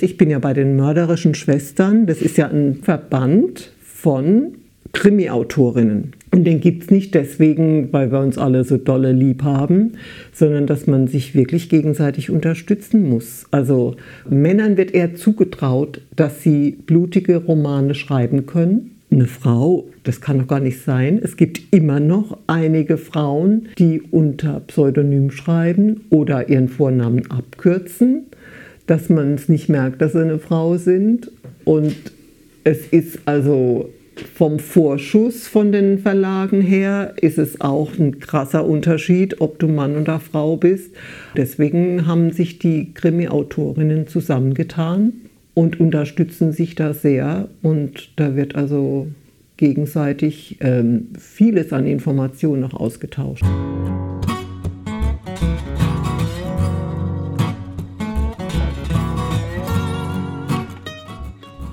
Ich bin ja bei den mörderischen Schwestern. Das ist ja ein Verband von Krimi-Autorinnen. Und den gibt es nicht deswegen, weil wir uns alle so dolle lieb haben, sondern dass man sich wirklich gegenseitig unterstützen muss. Also Männern wird eher zugetraut, dass sie blutige Romane schreiben können. Eine Frau, das kann doch gar nicht sein. Es gibt immer noch einige Frauen, die unter Pseudonym schreiben oder ihren Vornamen abkürzen, dass man es nicht merkt, dass sie eine Frau sind. Und es ist also vom Vorschuss von den Verlagen her ist es auch ein krasser Unterschied, ob du Mann oder Frau bist. Deswegen haben sich die Krimi-Autorinnen zusammengetan und unterstützen sich da sehr. Und da wird also gegenseitig ähm, vieles an Informationen noch ausgetauscht.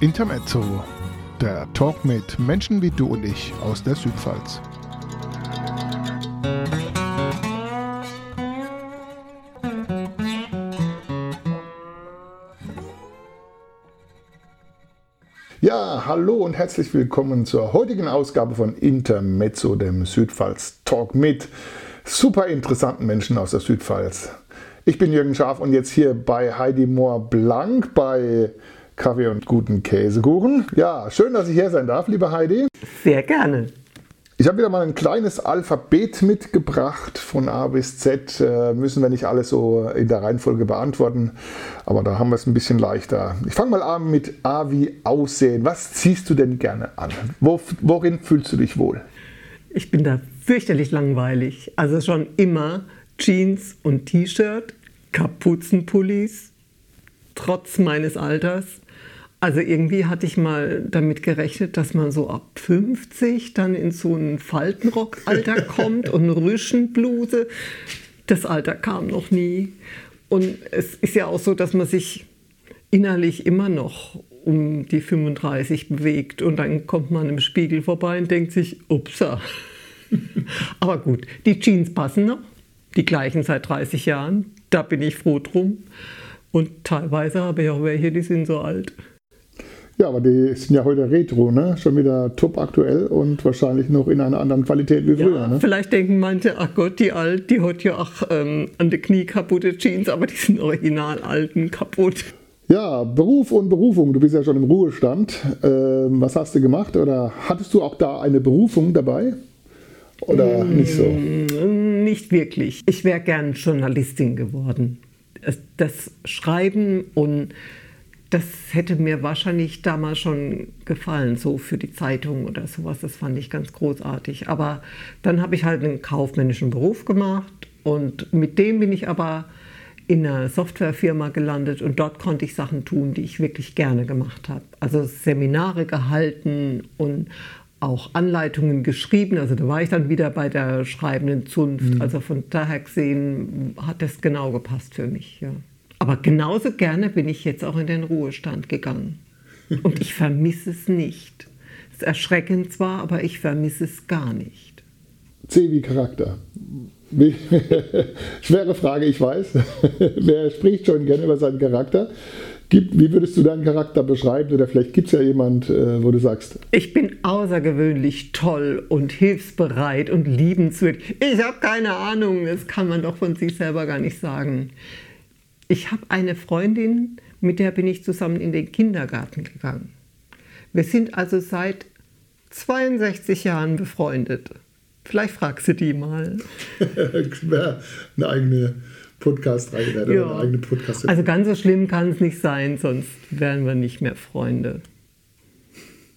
Intermezzo der Talk mit Menschen wie du und ich aus der Südpfalz. Ja, hallo und herzlich willkommen zur heutigen Ausgabe von Intermezzo, dem Südpfalz Talk mit super interessanten Menschen aus der Südpfalz. Ich bin Jürgen Scharf und jetzt hier bei Heidi Mohr Blank bei Kaffee und guten Käsekuchen. Ja, schön, dass ich hier sein darf, liebe Heidi. Sehr gerne. Ich habe wieder mal ein kleines Alphabet mitgebracht. Von A bis Z äh, müssen wir nicht alles so in der Reihenfolge beantworten, aber da haben wir es ein bisschen leichter. Ich fange mal an mit A wie Aussehen. Was ziehst du denn gerne an? Wo, worin fühlst du dich wohl? Ich bin da fürchterlich langweilig. Also schon immer Jeans und T-Shirt, Kapuzenpullis, trotz meines Alters. Also irgendwie hatte ich mal damit gerechnet, dass man so ab 50 dann in so ein Faltenrockalter kommt und eine Rüschenbluse. Das Alter kam noch nie. Und es ist ja auch so, dass man sich innerlich immer noch um die 35 bewegt und dann kommt man im Spiegel vorbei und denkt sich, upsa. Aber gut, die Jeans passen noch, die gleichen seit 30 Jahren, da bin ich froh drum. Und teilweise habe ich auch welche, die sind so alt. Ja, aber die sind ja heute retro, ne? Schon wieder top aktuell und wahrscheinlich noch in einer anderen Qualität wie früher. Ja, ne? Vielleicht denken manche, ach Gott, die alt, die hat ja auch ähm, an der Knie kaputte Jeans, aber die sind original alten kaputt. Ja, Beruf und Berufung. Du bist ja schon im Ruhestand. Ähm, was hast du gemacht? Oder hattest du auch da eine Berufung dabei? Oder mmh, nicht so? Nicht wirklich. Ich wäre gern Journalistin geworden. Das Schreiben und das hätte mir wahrscheinlich damals schon gefallen, so für die Zeitung oder sowas. Das fand ich ganz großartig. Aber dann habe ich halt einen kaufmännischen Beruf gemacht und mit dem bin ich aber in einer Softwarefirma gelandet und dort konnte ich Sachen tun, die ich wirklich gerne gemacht habe. Also Seminare gehalten und auch Anleitungen geschrieben. Also da war ich dann wieder bei der schreibenden Zunft. Mhm. Also von daher gesehen hat das genau gepasst für mich. Ja. Aber genauso gerne bin ich jetzt auch in den Ruhestand gegangen. Und ich vermisse es nicht. Es ist erschreckend zwar, aber ich vermisse es gar nicht. C wie Charakter. Schwere Frage, ich weiß. Wer spricht schon gerne über seinen Charakter? wie würdest du deinen Charakter beschreiben? Oder vielleicht gibt es ja jemand, äh, wo du sagst. Ich bin außergewöhnlich toll und hilfsbereit und liebenswürdig. Ich habe keine Ahnung, das kann man doch von sich selber gar nicht sagen. Ich habe eine Freundin, mit der bin ich zusammen in den Kindergarten gegangen. Wir sind also seit 62 Jahren befreundet. Vielleicht fragst du die mal. eine eigene Podcast-Reihe werden ja. eine eigene Podcast Also ganz so schlimm kann es nicht sein, sonst wären wir nicht mehr Freunde.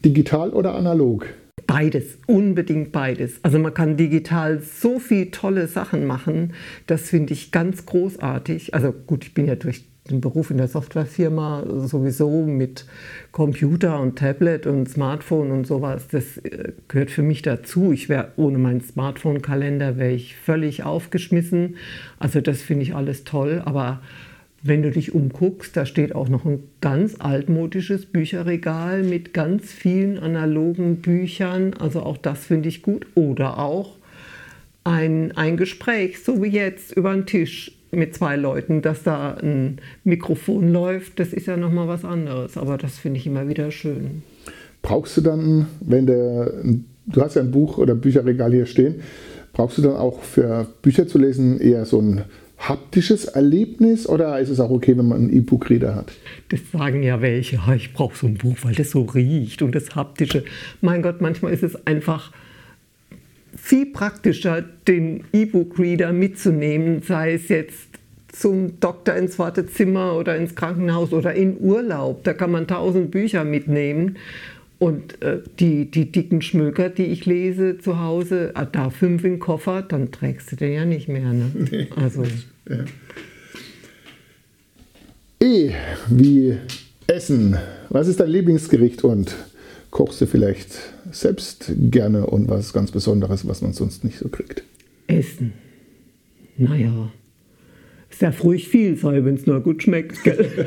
Digital oder analog? Beides, unbedingt beides. Also man kann digital so viele tolle Sachen machen. Das finde ich ganz großartig. Also gut, ich bin ja durch den Beruf in der Softwarefirma sowieso mit Computer und Tablet und Smartphone und sowas. Das äh, gehört für mich dazu. Ich wäre ohne meinen Smartphone-Kalender wäre ich völlig aufgeschmissen. Also das finde ich alles toll. Aber wenn du dich umguckst, da steht auch noch ein ganz altmodisches Bücherregal mit ganz vielen analogen Büchern. Also auch das finde ich gut. Oder auch ein, ein Gespräch, so wie jetzt, über den Tisch mit zwei Leuten, dass da ein Mikrofon läuft, das ist ja nochmal was anderes. Aber das finde ich immer wieder schön. Brauchst du dann, wenn der, du hast ja ein Buch oder Bücherregal hier stehen, brauchst du dann auch für Bücher zu lesen eher so ein haptisches Erlebnis oder ist es auch okay, wenn man einen E-Book-Reader hat? Das sagen ja welche, ich brauche so ein Buch, weil das so riecht und das haptische. Mein Gott, manchmal ist es einfach viel praktischer, den E-Book-Reader mitzunehmen, sei es jetzt zum Doktor ins Wartezimmer oder ins Krankenhaus oder in Urlaub. Da kann man tausend Bücher mitnehmen. Und äh, die, die dicken Schmöker, die ich lese zu Hause, ah, da fünf im Koffer, dann trägst du den ja nicht mehr. Ne? Nee. Also. Ja. E wie Essen. Was ist dein Lieblingsgericht und kochst du vielleicht selbst gerne und was ganz Besonderes, was man sonst nicht so kriegt? Essen. Naja, es darf ruhig viel sein, wenn es nur gut schmeckt. Gell?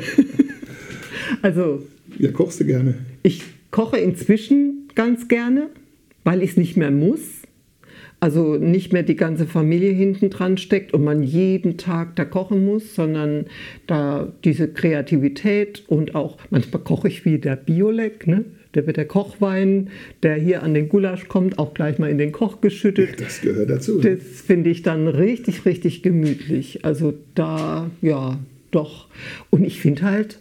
also. Ja, kochst du gerne? Ich koche inzwischen ganz gerne, weil ich es nicht mehr muss. Also nicht mehr die ganze Familie hinten dran steckt und man jeden Tag da kochen muss, sondern da diese Kreativität und auch manchmal koche ich wie der Biolek, ne? Der wird der Kochwein, der hier an den Gulasch kommt, auch gleich mal in den Koch geschüttet. Das gehört dazu. Das finde ich dann richtig, richtig gemütlich. Also da, ja, doch. Und ich finde halt,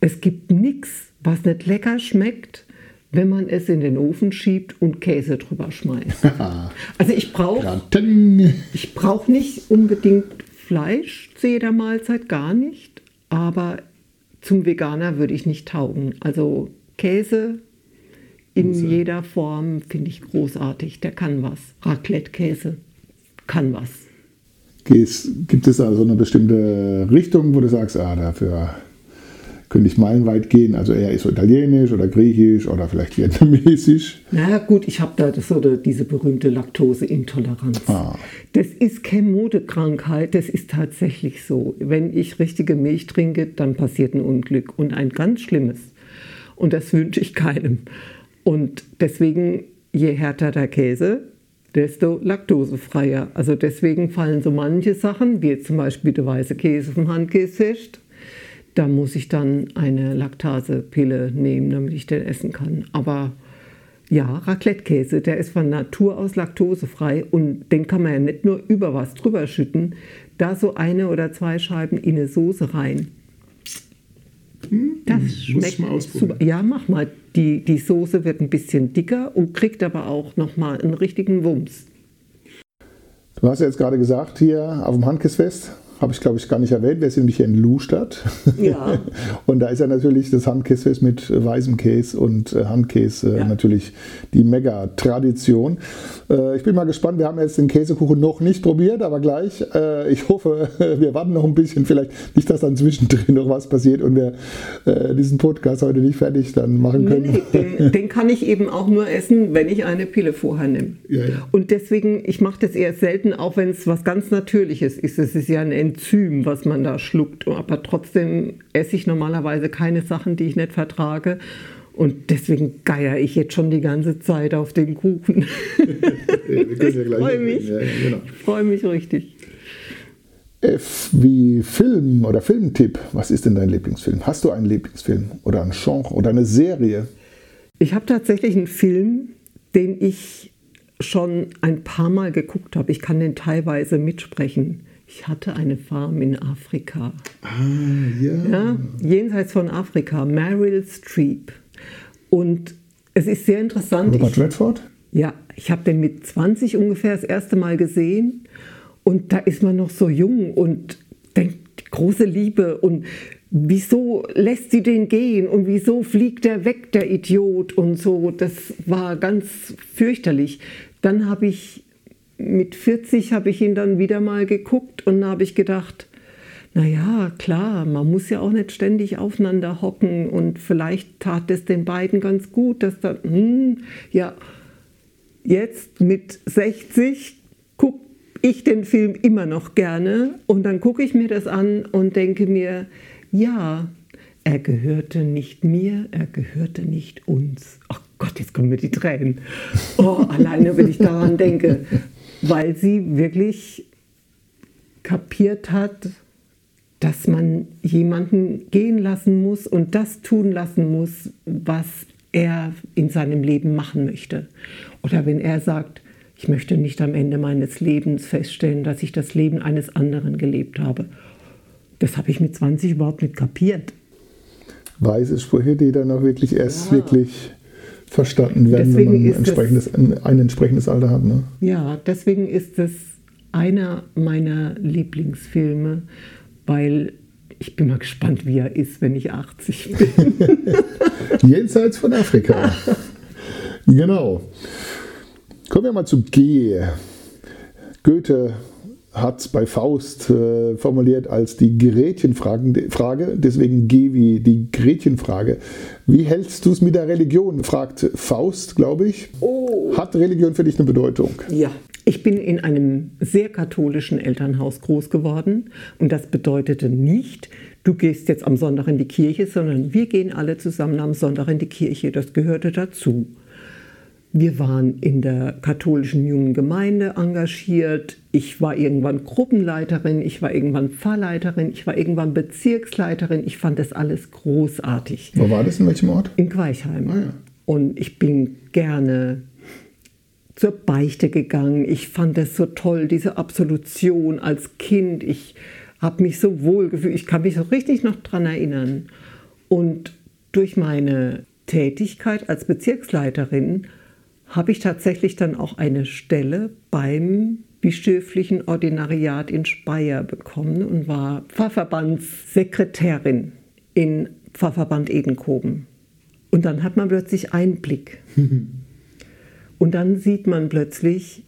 es gibt nichts, was nicht lecker schmeckt, wenn man es in den Ofen schiebt und Käse drüber schmeißt. also ich brauche ich brauch nicht unbedingt Fleisch zu jeder Mahlzeit, gar nicht. Aber zum Veganer würde ich nicht taugen. Also Käse in Muse. jeder Form finde ich großartig. Der kann was. Raclette-Käse kann was. Gibt es also eine bestimmte Richtung, wo du sagst, ah, dafür könnte ich meilenweit gehen. Also eher so italienisch oder griechisch oder vielleicht vietnamesisch. Na gut, ich habe da das, oder diese berühmte Laktoseintoleranz. Ah. Das ist keine Modekrankheit, das ist tatsächlich so. Wenn ich richtige Milch trinke, dann passiert ein Unglück und ein ganz schlimmes. Und das wünsche ich keinem. Und deswegen, je härter der Käse, desto laktosefreier. Also deswegen fallen so manche Sachen, wie jetzt zum Beispiel der weiße Käse vom Handkäsefest, da muss ich dann eine Laktasepille nehmen, damit ich den essen kann. Aber ja, Raclette-Käse, der ist von Natur aus laktosefrei und den kann man ja nicht nur über was drüber schütten, da so eine oder zwei Scheiben in eine Soße rein. Hm, das hm, schmeckt mal super. Ja, mach mal. Die, die Soße wird ein bisschen dicker und kriegt aber auch nochmal einen richtigen Wumms. Du hast ja jetzt gerade gesagt, hier auf dem Handkissfest habe ich glaube ich gar nicht erwähnt. Wir sind nämlich hier in Lustadt. Ja. und da ist ja natürlich das Handkäsefest mit weißem Käse und äh, Handkäse ja. natürlich die Mega-Tradition. Äh, ich bin mal gespannt. Wir haben jetzt den Käsekuchen noch nicht probiert, aber gleich. Äh, ich hoffe, wir warten noch ein bisschen. Vielleicht nicht, dass dann zwischendrin noch was passiert und wir diesen Podcast heute nicht fertig dann machen können. Nee, den, den, kann ich eben auch nur essen, wenn ich eine Pille vorher nehme. Ja. Und deswegen, ich mache das eher selten, auch wenn es was ganz Natürliches ist. Es ist ja ein Enzym, was man da schluckt. Aber trotzdem esse ich normalerweise keine Sachen, die ich nicht vertrage. Und deswegen geier ich jetzt schon die ganze Zeit auf den Kuchen. ich freue mich. Ja, genau. Ich freue mich richtig. F wie Film oder Filmtipp. Was ist denn dein Lieblingsfilm? Hast du einen Lieblingsfilm oder ein Genre oder eine Serie? Ich habe tatsächlich einen Film, den ich schon ein paar Mal geguckt habe. Ich kann den teilweise mitsprechen. Ich hatte eine Farm in Afrika. Ah, ja. ja. Jenseits von Afrika, Meryl Streep. Und es ist sehr interessant. Robert ich, Redford? Ja, ich habe den mit 20 ungefähr das erste Mal gesehen. Und da ist man noch so jung und denkt, große Liebe. Und wieso lässt sie den gehen? Und wieso fliegt der weg, der Idiot? Und so, das war ganz fürchterlich. Dann habe ich mit 40 habe ich ihn dann wieder mal geguckt und habe ich gedacht, naja, klar, man muss ja auch nicht ständig aufeinander hocken und vielleicht tat es den beiden ganz gut, dass dann, hm, ja, jetzt mit 60 gucke ich den Film immer noch gerne und dann gucke ich mir das an und denke mir, ja, er gehörte nicht mir, er gehörte nicht uns. Ach Gott, jetzt kommen mir die Tränen. Oh, alleine, wenn ich daran denke weil sie wirklich kapiert hat, dass man jemanden gehen lassen muss und das tun lassen muss, was er in seinem Leben machen möchte. Oder wenn er sagt, ich möchte nicht am Ende meines Lebens feststellen, dass ich das Leben eines anderen gelebt habe. Das habe ich mit 20 überhaupt nicht kapiert. Weise Sprüche, die dann auch wirklich erst ja. wirklich verstanden werden, deswegen wenn man entsprechendes, ein, ein entsprechendes Alter hat. Ne? Ja, deswegen ist es einer meiner Lieblingsfilme, weil ich bin mal gespannt, wie er ist, wenn ich 80 bin. Jenseits von Afrika. genau. Kommen wir mal zu G. Goethe hat es bei Faust äh, formuliert als die Gretchenfrage, deswegen G wie die Gretchenfrage. Wie hältst du es mit der Religion? fragt Faust, glaube ich. Oh. Hat Religion für dich eine Bedeutung? Ja, ich bin in einem sehr katholischen Elternhaus groß geworden und das bedeutete nicht, du gehst jetzt am Sonntag in die Kirche, sondern wir gehen alle zusammen am Sonntag in die Kirche. Das gehörte dazu. Wir waren in der katholischen jungen Gemeinde engagiert. Ich war irgendwann Gruppenleiterin, ich war irgendwann Pfarrleiterin, ich war irgendwann Bezirksleiterin. Ich fand das alles großartig. Wo war das? In welchem Ort? In Queichheim. Ah, ja. Und ich bin gerne zur Beichte gegangen. Ich fand es so toll, diese Absolution als Kind. Ich habe mich so wohl gefühlt. Ich kann mich so richtig noch daran erinnern. Und durch meine Tätigkeit als Bezirksleiterin habe ich tatsächlich dann auch eine Stelle beim bischöflichen Ordinariat in Speyer bekommen und war Pfarrverbandssekretärin in Pfarrverband Edenkoben. Und dann hat man plötzlich Einblick. Und dann sieht man plötzlich,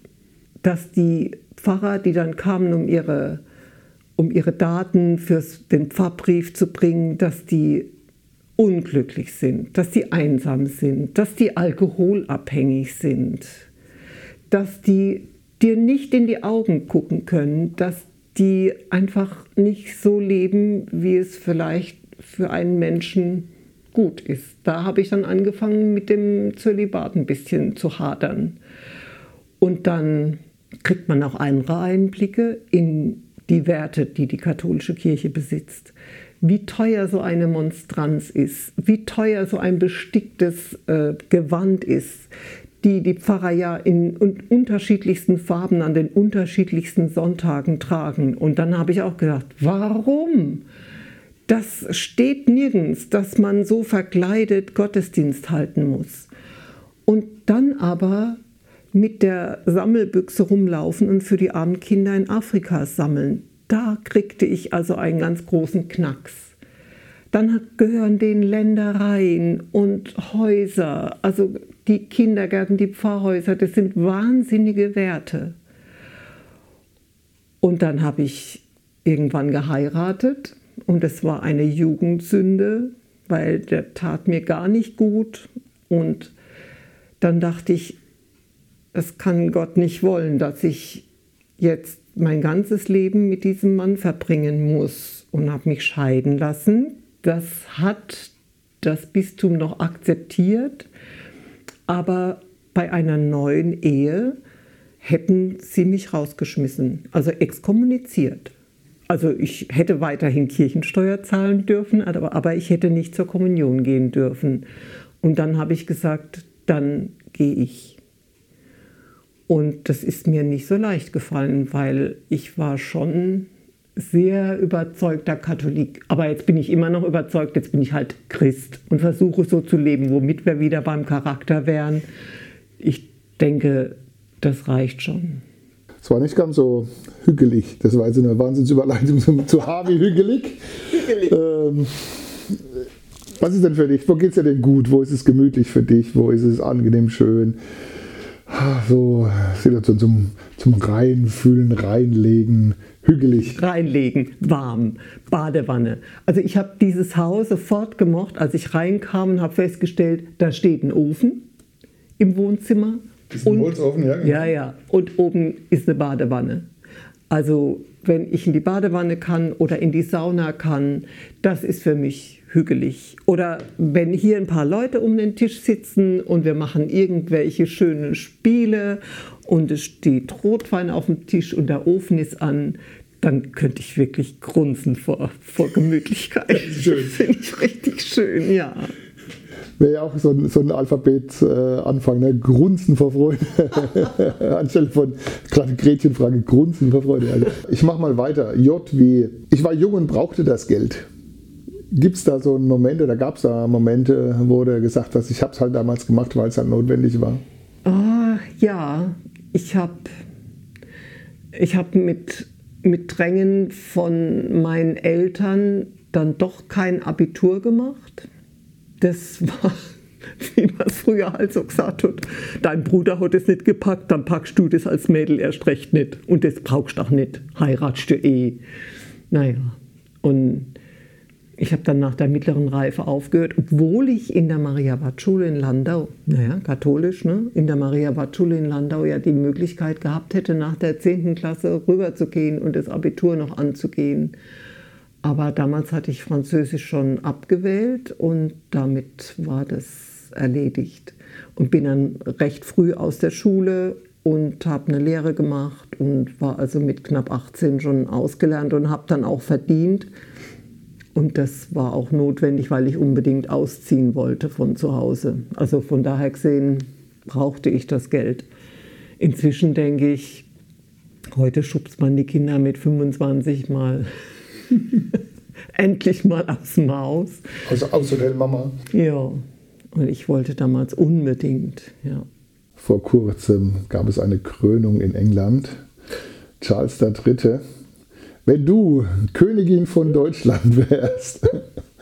dass die Pfarrer, die dann kamen, um ihre, um ihre Daten für den Pfarrbrief zu bringen, dass die unglücklich sind, dass die einsam sind, dass die alkoholabhängig sind, dass die dir nicht in die Augen gucken können, dass die einfach nicht so leben, wie es vielleicht für einen Menschen gut ist. Da habe ich dann angefangen mit dem Zölibat ein bisschen zu hadern. Und dann kriegt man auch andere Einblicke in die Werte, die die katholische Kirche besitzt. Wie teuer so eine Monstranz ist, wie teuer so ein besticktes äh, Gewand ist, die die Pfarrer ja in unterschiedlichsten Farben an den unterschiedlichsten Sonntagen tragen. Und dann habe ich auch gedacht, warum? Das steht nirgends, dass man so verkleidet Gottesdienst halten muss. Und dann aber mit der Sammelbüchse rumlaufen und für die armen Kinder in Afrika sammeln. Da kriegte ich also einen ganz großen Knacks. Dann gehören den Ländereien und Häuser, also die Kindergärten, die Pfarrhäuser, das sind wahnsinnige Werte. Und dann habe ich irgendwann geheiratet und es war eine Jugendsünde, weil der tat mir gar nicht gut. Und dann dachte ich, es kann Gott nicht wollen, dass ich jetzt mein ganzes Leben mit diesem Mann verbringen muss und habe mich scheiden lassen. Das hat das Bistum noch akzeptiert, aber bei einer neuen Ehe hätten sie mich rausgeschmissen, also exkommuniziert. Also ich hätte weiterhin Kirchensteuer zahlen dürfen, aber, ich hätte nicht zur Kommunion gehen dürfen. Und dann habe ich gesagt, dann gehe ich. Und das ist mir nicht so leicht gefallen, weil ich war schon sehr überzeugter Katholik. Aber jetzt bin ich immer noch überzeugt, jetzt bin ich halt Christ und versuche so zu leben, womit wir wieder beim Charakter wären. Ich denke, das reicht schon. Es war nicht ganz so hügelig. Das war jetzt eine Wahnsinnsüberleitung zu, zu Harvey hügelig. hügelig. Ähm, was ist denn für dich? Wo geht es dir denn gut? Wo ist es gemütlich für dich? Wo ist es angenehm schön? So Situation zum, zum Reinfühlen, reinlegen, hügelig. Reinlegen, warm, Badewanne. Also ich habe dieses Haus sofort gemocht, als ich reinkam und habe festgestellt, da steht ein Ofen im Wohnzimmer diesen und, Holzofen, ja. Genau. Ja, ja. Und oben ist eine Badewanne. Also wenn ich in die Badewanne kann oder in die Sauna kann, das ist für mich hügelig. Oder wenn hier ein paar Leute um den Tisch sitzen und wir machen irgendwelche schönen Spiele und es steht Rotwein auf dem Tisch und der Ofen ist an, dann könnte ich wirklich grunzen vor, vor Gemütlichkeit. Schön. Finde ich richtig schön, ja. Wäre ja auch so ein, so ein Alphabet-Anfang, äh, ne? Grunzen vor Freude. Anstelle von gerade Gretchenfrage, Grunzen vor Freude. Also ich mache mal weiter. J wie, ich war jung und brauchte das Geld. Gibt es da so einen Moment oder gab es da Momente, wo du gesagt hast, ich habe es halt damals gemacht, weil es halt notwendig war? Oh, ja, ich habe ich hab mit, mit Drängen von meinen Eltern dann doch kein Abitur gemacht. Das war, wie man es früher halt so gesagt hat, dein Bruder hat es nicht gepackt, dann packst du das als Mädel erst recht nicht. Und das brauchst du auch nicht. Heiratst du eh. Naja, und ich habe dann nach der mittleren Reife aufgehört, obwohl ich in der Maria-Watt-Schule in Landau, naja, katholisch, ne, in der Maria-Watt-Schule in Landau ja die Möglichkeit gehabt hätte, nach der 10. Klasse rüberzugehen und das Abitur noch anzugehen. Aber damals hatte ich Französisch schon abgewählt und damit war das erledigt. Und bin dann recht früh aus der Schule und habe eine Lehre gemacht und war also mit knapp 18 schon ausgelernt und habe dann auch verdient. Und das war auch notwendig, weil ich unbedingt ausziehen wollte von zu Hause. Also von daher gesehen brauchte ich das Geld. Inzwischen denke ich, heute schubst man die Kinder mit 25 mal endlich mal aus dem Haus. Also außer der Mama? Ja, und ich wollte damals unbedingt, ja. Vor kurzem gab es eine Krönung in England. Charles III. Wenn du Königin von Deutschland wärst,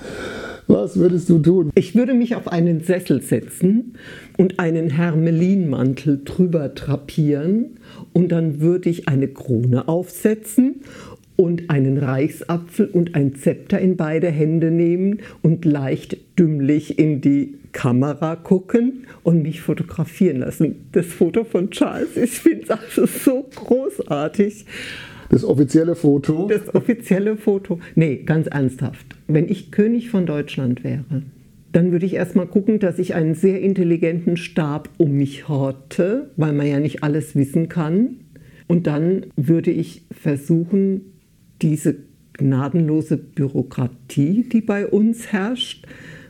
was würdest du tun? Ich würde mich auf einen Sessel setzen und einen Hermelinmantel drüber drapieren und dann würde ich eine Krone aufsetzen und einen Reichsapfel und ein Zepter in beide Hände nehmen und leicht dümmlich in die Kamera gucken und mich fotografieren lassen. Das Foto von Charles, ich finde es also so großartig. Das offizielle Foto? Das offizielle Foto. Nee, ganz ernsthaft. Wenn ich König von Deutschland wäre, dann würde ich erstmal gucken, dass ich einen sehr intelligenten Stab um mich horte, weil man ja nicht alles wissen kann. Und dann würde ich versuchen, diese gnadenlose Bürokratie, die bei uns herrscht,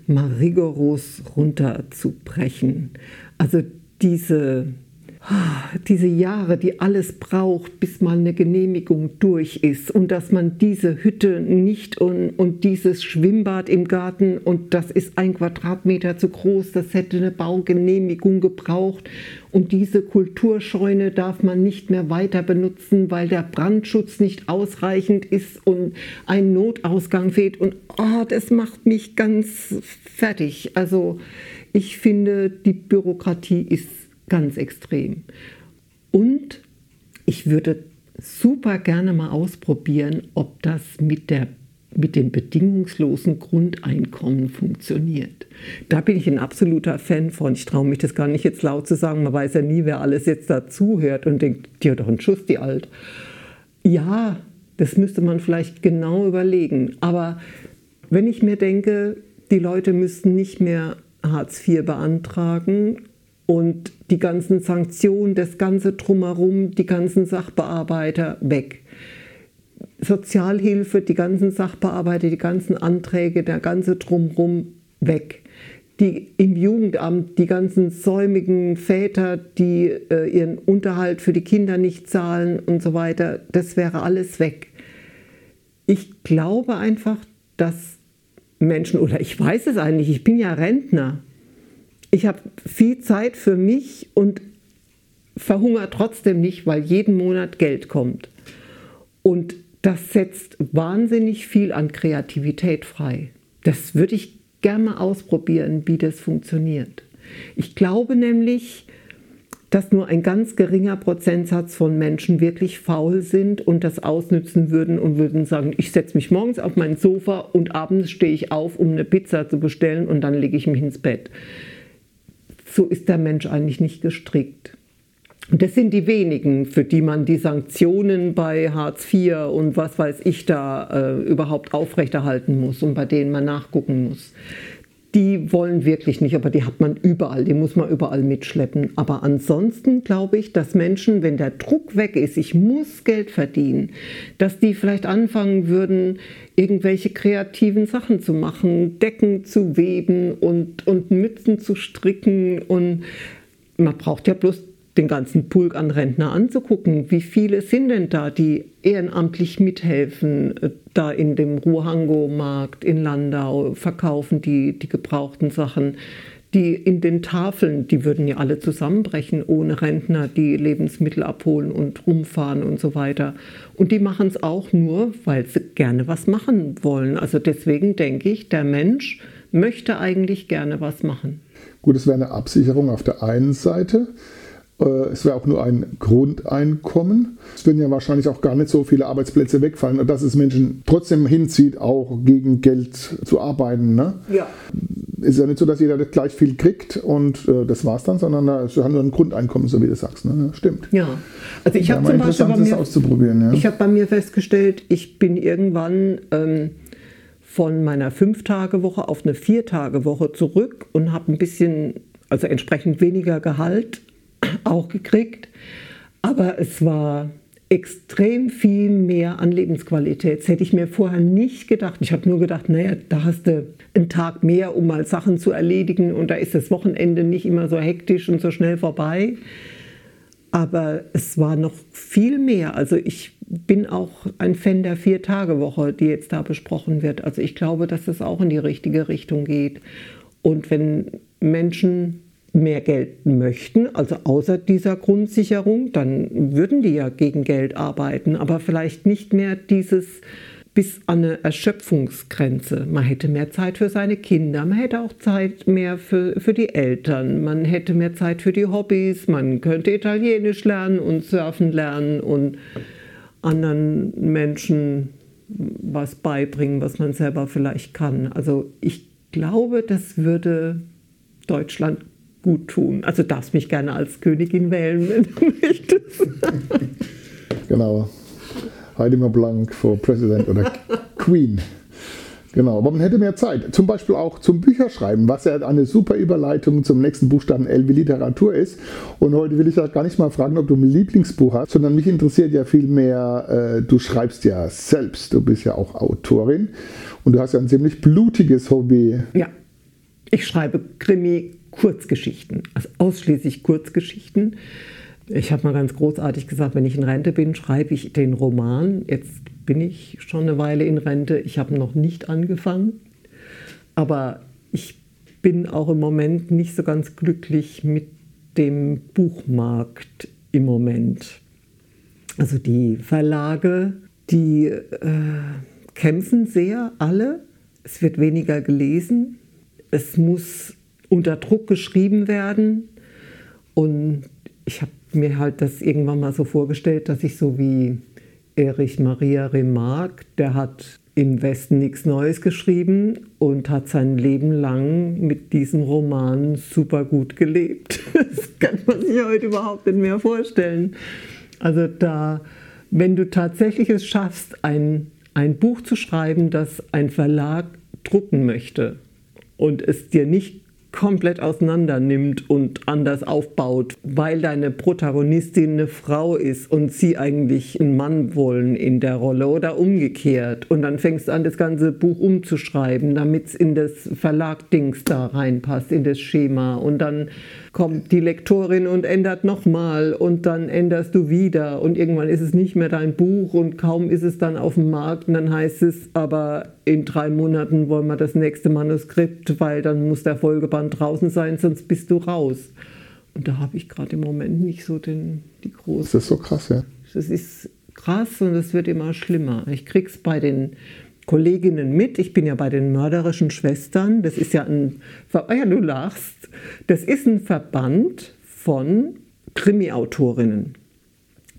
mal rigoros runterzubrechen. Also diese diese Jahre, die alles braucht, bis mal eine Genehmigung durch ist und dass man diese Hütte nicht und, und dieses Schwimmbad im Garten und das ist ein Quadratmeter zu groß, das hätte eine Baugenehmigung gebraucht und diese Kulturscheune darf man nicht mehr weiter benutzen, weil der Brandschutz nicht ausreichend ist und ein Notausgang fehlt und oh, das macht mich ganz fertig. Also ich finde, die Bürokratie ist ganz extrem. Und ich würde super gerne mal ausprobieren, ob das mit, der, mit dem bedingungslosen Grundeinkommen funktioniert. Da bin ich ein absoluter Fan von. Ich traue mich das gar nicht jetzt laut zu sagen. Man weiß ja nie, wer alles jetzt dazuhört und denkt, die hat doch einen Schuss, die alt. Ja, das müsste man vielleicht genau überlegen. Aber wenn ich mir denke, die Leute müssten nicht mehr Hartz IV beantragen und die ganzen Sanktionen, das ganze Drumherum, die ganzen Sachbearbeiter weg. Sozialhilfe, die ganzen Sachbearbeiter, die ganzen Anträge, der ganze Drumherum weg. Die im Jugendamt, die ganzen säumigen Väter, die äh, ihren Unterhalt für die Kinder nicht zahlen und so weiter, das wäre alles weg. Ich glaube einfach, dass Menschen, oder ich weiß es eigentlich, ich bin ja Rentner, ich habe viel Zeit für mich und verhungere trotzdem nicht, weil jeden Monat Geld kommt. Und das setzt wahnsinnig viel an Kreativität frei. Das würde ich gerne mal ausprobieren, wie das funktioniert. Ich glaube nämlich, dass nur ein ganz geringer Prozentsatz von Menschen wirklich faul sind und das ausnützen würden und würden sagen, ich setze mich morgens auf mein Sofa und abends stehe ich auf, um eine Pizza zu bestellen und dann lege ich mich ins Bett so ist der Mensch eigentlich nicht gestrickt. Und das sind die wenigen, für die man die Sanktionen bei Hartz IV und was weiß ich da äh, überhaupt aufrechterhalten muss und bei denen man nachgucken muss. Die wollen wirklich nicht, aber die hat man überall, die muss man überall mitschleppen. Aber ansonsten glaube ich, dass Menschen, wenn der Druck weg ist, ich muss Geld verdienen, dass die vielleicht anfangen würden, irgendwelche kreativen Sachen zu machen, Decken zu weben und, und Mützen zu stricken. Und man braucht ja bloß den ganzen Pulk an Rentner anzugucken. Wie viele sind denn da, die ehrenamtlich mithelfen, äh, da in dem Ruhango-Markt in Landau verkaufen die, die gebrauchten Sachen? Die in den Tafeln, die würden ja alle zusammenbrechen ohne Rentner, die Lebensmittel abholen und rumfahren und so weiter. Und die machen es auch nur, weil sie gerne was machen wollen. Also deswegen denke ich, der Mensch möchte eigentlich gerne was machen. Gut, es wäre eine Absicherung auf der einen Seite. Äh, es wäre auch nur ein Grundeinkommen. Es würden ja wahrscheinlich auch gar nicht so viele Arbeitsplätze wegfallen, dass es Menschen trotzdem hinzieht, auch gegen Geld zu arbeiten. Ne? Ja. Ist ja nicht so, dass jeder gleich viel kriegt und äh, das war's dann, sondern es haben nur ein Grundeinkommen, so wie du sagst. Ne? Stimmt. Ja, also ich habe zum Beispiel bei mir, auszuprobieren. Ja. Ich habe bei mir festgestellt, ich bin irgendwann ähm, von meiner Fünf-Tage-Woche auf eine Vier-Tage-Woche zurück und habe ein bisschen, also entsprechend weniger Gehalt auch gekriegt. Aber es war extrem viel mehr an Lebensqualität. Das hätte ich mir vorher nicht gedacht. Ich habe nur gedacht, naja, da hast du einen Tag mehr, um mal Sachen zu erledigen und da ist das Wochenende nicht immer so hektisch und so schnell vorbei. Aber es war noch viel mehr. Also ich bin auch ein Fan der Vier-Tage-Woche, die jetzt da besprochen wird. Also ich glaube, dass es auch in die richtige Richtung geht. Und wenn Menschen mehr Geld möchten, also außer dieser Grundsicherung, dann würden die ja gegen Geld arbeiten, aber vielleicht nicht mehr dieses bis an eine Erschöpfungsgrenze. Man hätte mehr Zeit für seine Kinder, man hätte auch Zeit mehr für, für die Eltern, man hätte mehr Zeit für die Hobbys, man könnte Italienisch lernen und Surfen lernen und anderen Menschen was beibringen, was man selber vielleicht kann. Also ich glaube, das würde Deutschland gut tun. Also darfst mich gerne als Königin wählen, wenn du möchtest. genau. Heidi Blank for President oder Queen. Genau, aber man hätte mehr Zeit. Zum Beispiel auch zum Bücherschreiben, was ja eine super Überleitung zum nächsten Buchstaben L wie Literatur ist. Und heute will ich ja gar nicht mal fragen, ob du ein Lieblingsbuch hast, sondern mich interessiert ja viel mehr, äh, du schreibst ja selbst. Du bist ja auch Autorin und du hast ja ein ziemlich blutiges Hobby. Ja, ich schreibe Krimi, Kurzgeschichten, also ausschließlich Kurzgeschichten. Ich habe mal ganz großartig gesagt, wenn ich in Rente bin, schreibe ich den Roman. Jetzt bin ich schon eine Weile in Rente. Ich habe noch nicht angefangen. Aber ich bin auch im Moment nicht so ganz glücklich mit dem Buchmarkt im Moment. Also die Verlage, die äh, kämpfen sehr, alle. Es wird weniger gelesen. Es muss unter Druck geschrieben werden. Und ich habe mir halt das irgendwann mal so vorgestellt, dass ich so wie Erich Maria Remarque, der hat im Westen nichts Neues geschrieben und hat sein Leben lang mit diesem Roman super gut gelebt. Das kann man sich heute überhaupt nicht mehr vorstellen. Also da, wenn du tatsächlich es schaffst, ein, ein Buch zu schreiben, das ein Verlag drucken möchte und es dir nicht komplett auseinander nimmt und anders aufbaut, weil deine Protagonistin eine Frau ist und sie eigentlich einen Mann wollen in der Rolle oder umgekehrt. Und dann fängst du an, das ganze Buch umzuschreiben, damit es in das Verlagdings da reinpasst, in das Schema. Und dann kommt die Lektorin und ändert nochmal und dann änderst du wieder und irgendwann ist es nicht mehr dein Buch und kaum ist es dann auf dem Markt und dann heißt es, aber in drei Monaten wollen wir das nächste Manuskript, weil dann muss der Folgeband draußen sein, sonst bist du raus. Und da habe ich gerade im Moment nicht so den, die große. Das ist so krass, ja. Das ist krass und es wird immer schlimmer. Ich krieg's bei den Kolleginnen mit. Ich bin ja bei den mörderischen Schwestern. Das ist ja ein, oh ja, du lachst. Das ist ein Verband von Krimi-Autorinnen.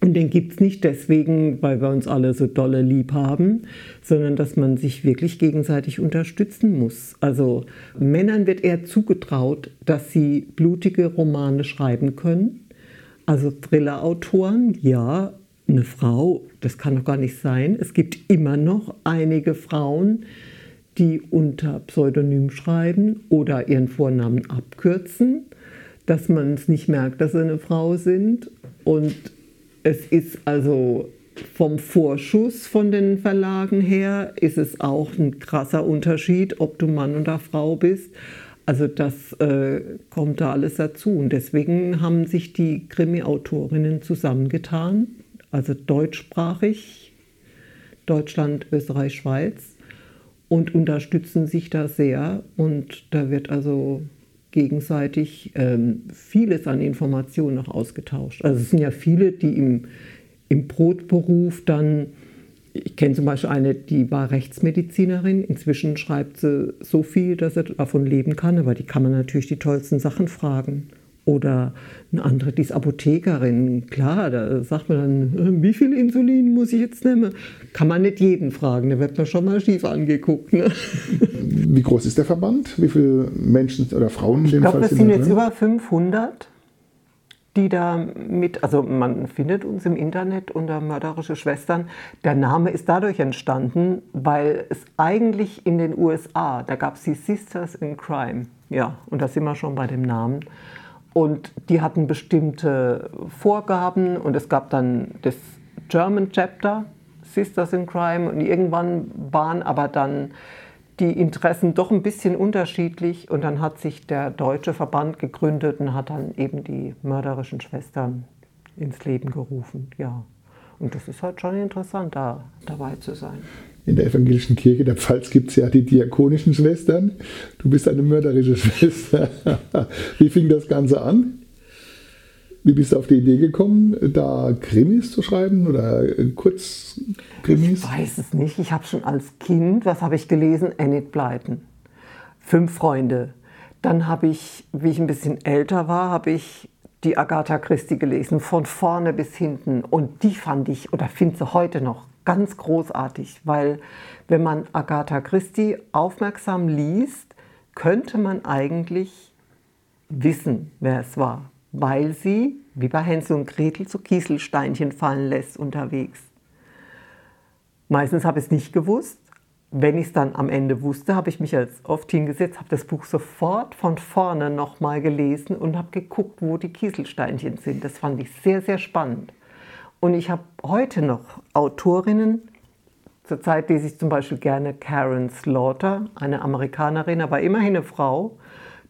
Und den gibt es nicht deswegen, weil wir uns alle so dolle lieb haben, sondern dass man sich wirklich gegenseitig unterstützen muss. Also Männern wird eher zugetraut, dass sie blutige Romane schreiben können. Also Thriller-Autoren, ja, eine Frau, das kann doch gar nicht sein. Es gibt immer noch einige Frauen, die unter Pseudonym schreiben oder ihren Vornamen abkürzen, dass man es nicht merkt, dass sie eine Frau sind. Und es ist also vom Vorschuss von den Verlagen her, ist es auch ein krasser Unterschied, ob du Mann oder Frau bist. Also das äh, kommt da alles dazu. Und deswegen haben sich die Krimi-Autorinnen zusammengetan, also deutschsprachig, Deutschland, Österreich, Schweiz, und unterstützen sich da sehr. Und da wird also gegenseitig ähm, vieles an Informationen noch ausgetauscht. Also es sind ja viele, die im, im Brotberuf dann ich kenne zum Beispiel eine, die war Rechtsmedizinerin. Inzwischen schreibt sie so viel, dass sie davon leben kann, aber die kann man natürlich die tollsten Sachen fragen. Oder eine andere, die ist Apothekerin. Klar, da sagt man dann, äh, wie viel Insulin muss ich jetzt nehmen? Kann man nicht jeden fragen, da wird man schon mal schief angeguckt. Ne? Wie groß ist der Verband? Wie viele Menschen oder Frauen in dem ich glaube, das sind jetzt über 500 die da mit, also man findet uns im Internet unter Mörderische Schwestern. Der Name ist dadurch entstanden, weil es eigentlich in den USA, da gab es die Sisters in Crime, ja, und da sind wir schon bei dem Namen. Und die hatten bestimmte Vorgaben und es gab dann das German Chapter, Sisters in Crime, und irgendwann waren aber dann die Interessen doch ein bisschen unterschiedlich und dann hat sich der deutsche Verband gegründet und hat dann eben die mörderischen Schwestern ins Leben gerufen. Ja. Und das ist halt schon interessant, da dabei zu sein. In der evangelischen Kirche der Pfalz gibt es ja die diakonischen Schwestern. Du bist eine mörderische Schwester. Wie fing das Ganze an? Wie bist du auf die Idee gekommen, da Krimis zu schreiben oder Kurzkrimis? Ich weiß es nicht. Ich habe schon als Kind, was habe ich gelesen? Enid Blyton. Fünf Freunde. Dann habe ich, wie ich ein bisschen älter war, habe ich die Agatha Christie gelesen, von vorne bis hinten. Und die fand ich, oder finde sie heute noch, ganz großartig, weil wenn man Agatha Christie aufmerksam liest, könnte man eigentlich wissen, wer es war weil sie, wie bei Hänsel und Gretel, so Kieselsteinchen fallen lässt unterwegs. Meistens habe ich es nicht gewusst. Wenn ich es dann am Ende wusste, habe ich mich als oft hingesetzt, habe das Buch sofort von vorne nochmal gelesen und habe geguckt, wo die Kieselsteinchen sind. Das fand ich sehr, sehr spannend. Und ich habe heute noch Autorinnen, zurzeit lese ich zum Beispiel gerne Karen Slaughter, eine Amerikanerin, aber immerhin eine Frau,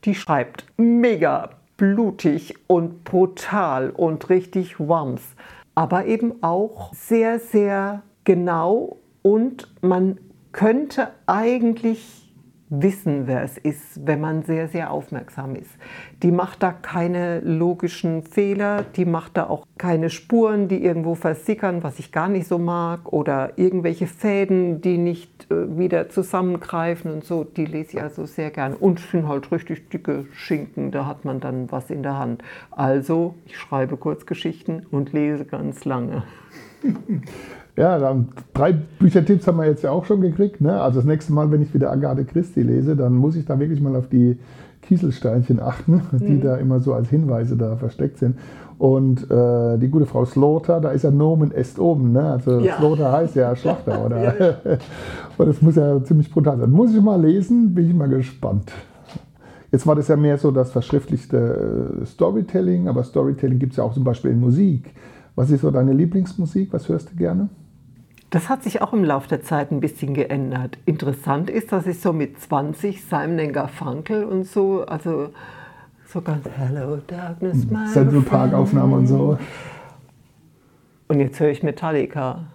die schreibt mega blutig und brutal und richtig wams, aber eben auch sehr, sehr genau und man könnte eigentlich wissen, wer es ist, wenn man sehr, sehr aufmerksam ist. Die macht da keine logischen Fehler, die macht da auch keine Spuren, die irgendwo versickern, was ich gar nicht so mag, oder irgendwelche Fäden, die nicht äh, wieder zusammengreifen und so. Die lese ich also sehr gern. Und sind halt richtig dicke Schinken, da hat man dann was in der Hand. Also, ich schreibe Kurzgeschichten und lese ganz lange. Ja, drei Büchertipps haben wir jetzt ja auch schon gekriegt. Ne? Also das nächste Mal, wenn ich wieder Agathe Christi lese, dann muss ich da wirklich mal auf die Kieselsteinchen achten, die mhm. da immer so als Hinweise da versteckt sind. Und äh, die gute Frau Slaughter, da ist ja Nomen est oben. Ne? Also ja. Slaughter heißt ja Schlachter, oder? ja, ja. Und das muss ja ziemlich brutal sein. Muss ich mal lesen, bin ich mal gespannt. Jetzt war das ja mehr so das verschriftlichte äh, Storytelling, aber Storytelling gibt es ja auch zum Beispiel in Musik. Was ist so deine Lieblingsmusik? Was hörst du gerne? Das hat sich auch im Laufe der Zeit ein bisschen geändert. Interessant ist, dass ich so mit 20 Simon Garfunkel und so, also so ganz Hello Darkness, my Central Park Aufnahme und so. Und jetzt höre ich Metallica.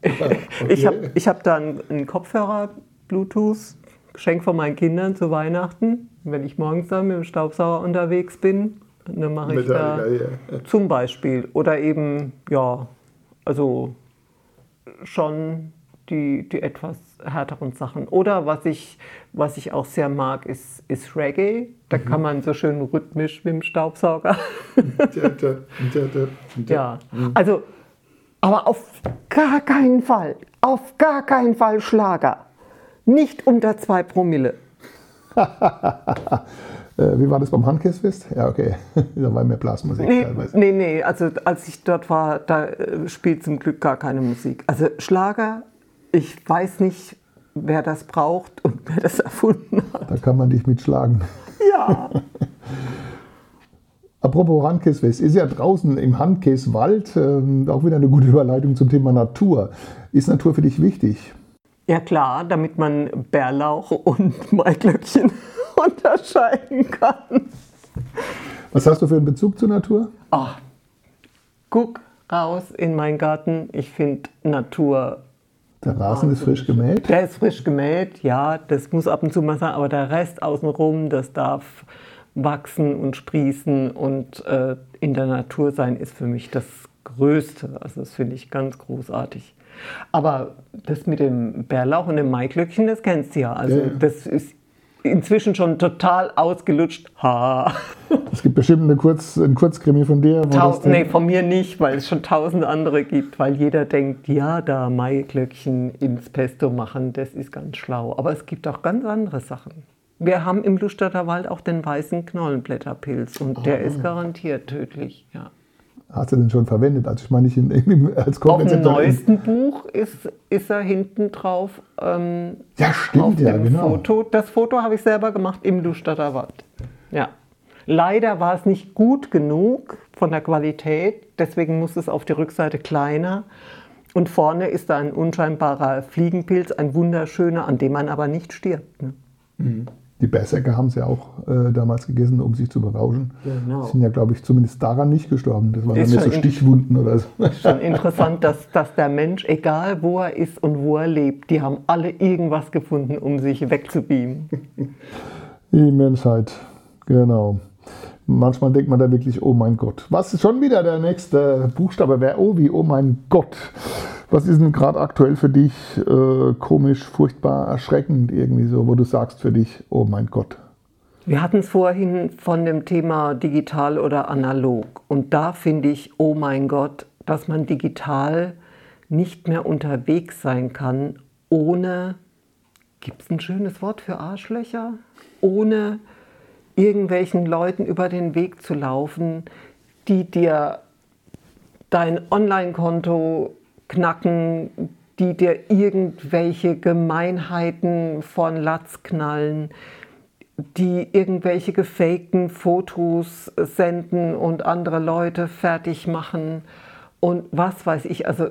Okay. Ich habe ich hab da einen, Kopfhörer, Bluetooth, Geschenk von meinen Kindern zu Weihnachten. Wenn ich morgens dann mit dem Staubsauger unterwegs bin, dann mache ich da ja. zum Beispiel. Oder eben, ja, also schon die, die etwas härteren Sachen. Oder was ich, was ich auch sehr mag, ist, ist Reggae. Da mhm. kann man so schön rhythmisch mit dem Staubsauger. ja, mhm. also, aber auf gar keinen Fall, auf gar keinen Fall Schlager. Nicht unter zwei Promille. Äh, wie war das beim Handkissfest? Ja, okay. da war mehr Blasmusik nee, teilweise. Nee, nee, also als ich dort war, da äh, spielt zum Glück gar keine Musik. Also Schlager, ich weiß nicht, wer das braucht und wer das erfunden hat. Da kann man dich mitschlagen. Ja. Apropos Handkäswest, ist ja draußen im Handkäswald äh, auch wieder eine gute Überleitung zum Thema Natur. Ist Natur für dich wichtig? Ja klar, damit man Bärlauch und Maiglöckchen unterscheiden kann. Was hast du für einen Bezug zur Natur? Ach, guck raus in meinen Garten. Ich finde Natur. Der Rasen ist frisch gemäht? Der ist frisch gemäht, ja, das muss ab und zu mal sein, aber der Rest außenrum, das darf wachsen und sprießen und äh, in der Natur sein, ist für mich das Größte. Also das finde ich ganz großartig. Aber das mit dem Bärlauch und dem Maiglöckchen, das kennst du ja. Also Ja, ja. das ist inzwischen schon total ausgelutscht. Ha. Es gibt bestimmt eine Kurz, ein Kurzkrimi von dir. Wo Tau das nee, von mir nicht, weil es schon tausend andere gibt, weil jeder denkt, ja, da Maiglöckchen ins Pesto machen, das ist ganz schlau. Aber es gibt auch ganz andere Sachen. Wir haben im Lustader Wald auch den weißen Knollenblätterpilz und der ist garantiert tödlich. Ja. Hast du den schon verwendet? Also ich meine nicht in, in, als Auf dem neuesten Buch ist, ist er hinten drauf ähm, Ja, stimmt, ja, genau. Foto. Das Foto habe ich selber gemacht im Lustader Wald. Ja. Leider war es nicht gut genug von der Qualität, deswegen muss es auf die Rückseite kleiner. Und vorne ist da ein unscheinbarer Fliegenpilz, ein wunderschöner, an dem man aber nicht stirbt. Ne? Die Berserker haben es ja auch äh, damals gegessen, um sich zu berauschen. Genau. Sind ja, glaube ich, zumindest daran nicht gestorben. Das waren Ist mehr so Stichwunden oder so. Schon interessant, dass, dass der Mensch, egal wo er ist und wo er lebt, die haben alle irgendwas gefunden, um sich wegzubeamen. Die Menschheit, genau. Manchmal denkt man da wirklich, oh mein Gott. Was ist schon wieder der nächste Buchstabe wäre? Oh, wie, oh mein Gott. Was ist denn gerade aktuell für dich äh, komisch, furchtbar, erschreckend irgendwie so, wo du sagst für dich, oh mein Gott. Wir hatten es vorhin von dem Thema digital oder analog. Und da finde ich, oh mein Gott, dass man digital nicht mehr unterwegs sein kann, ohne, gibt es ein schönes Wort für Arschlöcher? Ohne irgendwelchen Leuten über den Weg zu laufen, die dir dein Online-Konto knacken, die dir irgendwelche Gemeinheiten von Latz knallen, die irgendwelche gefakten Fotos senden und andere Leute fertig machen und was weiß ich. Also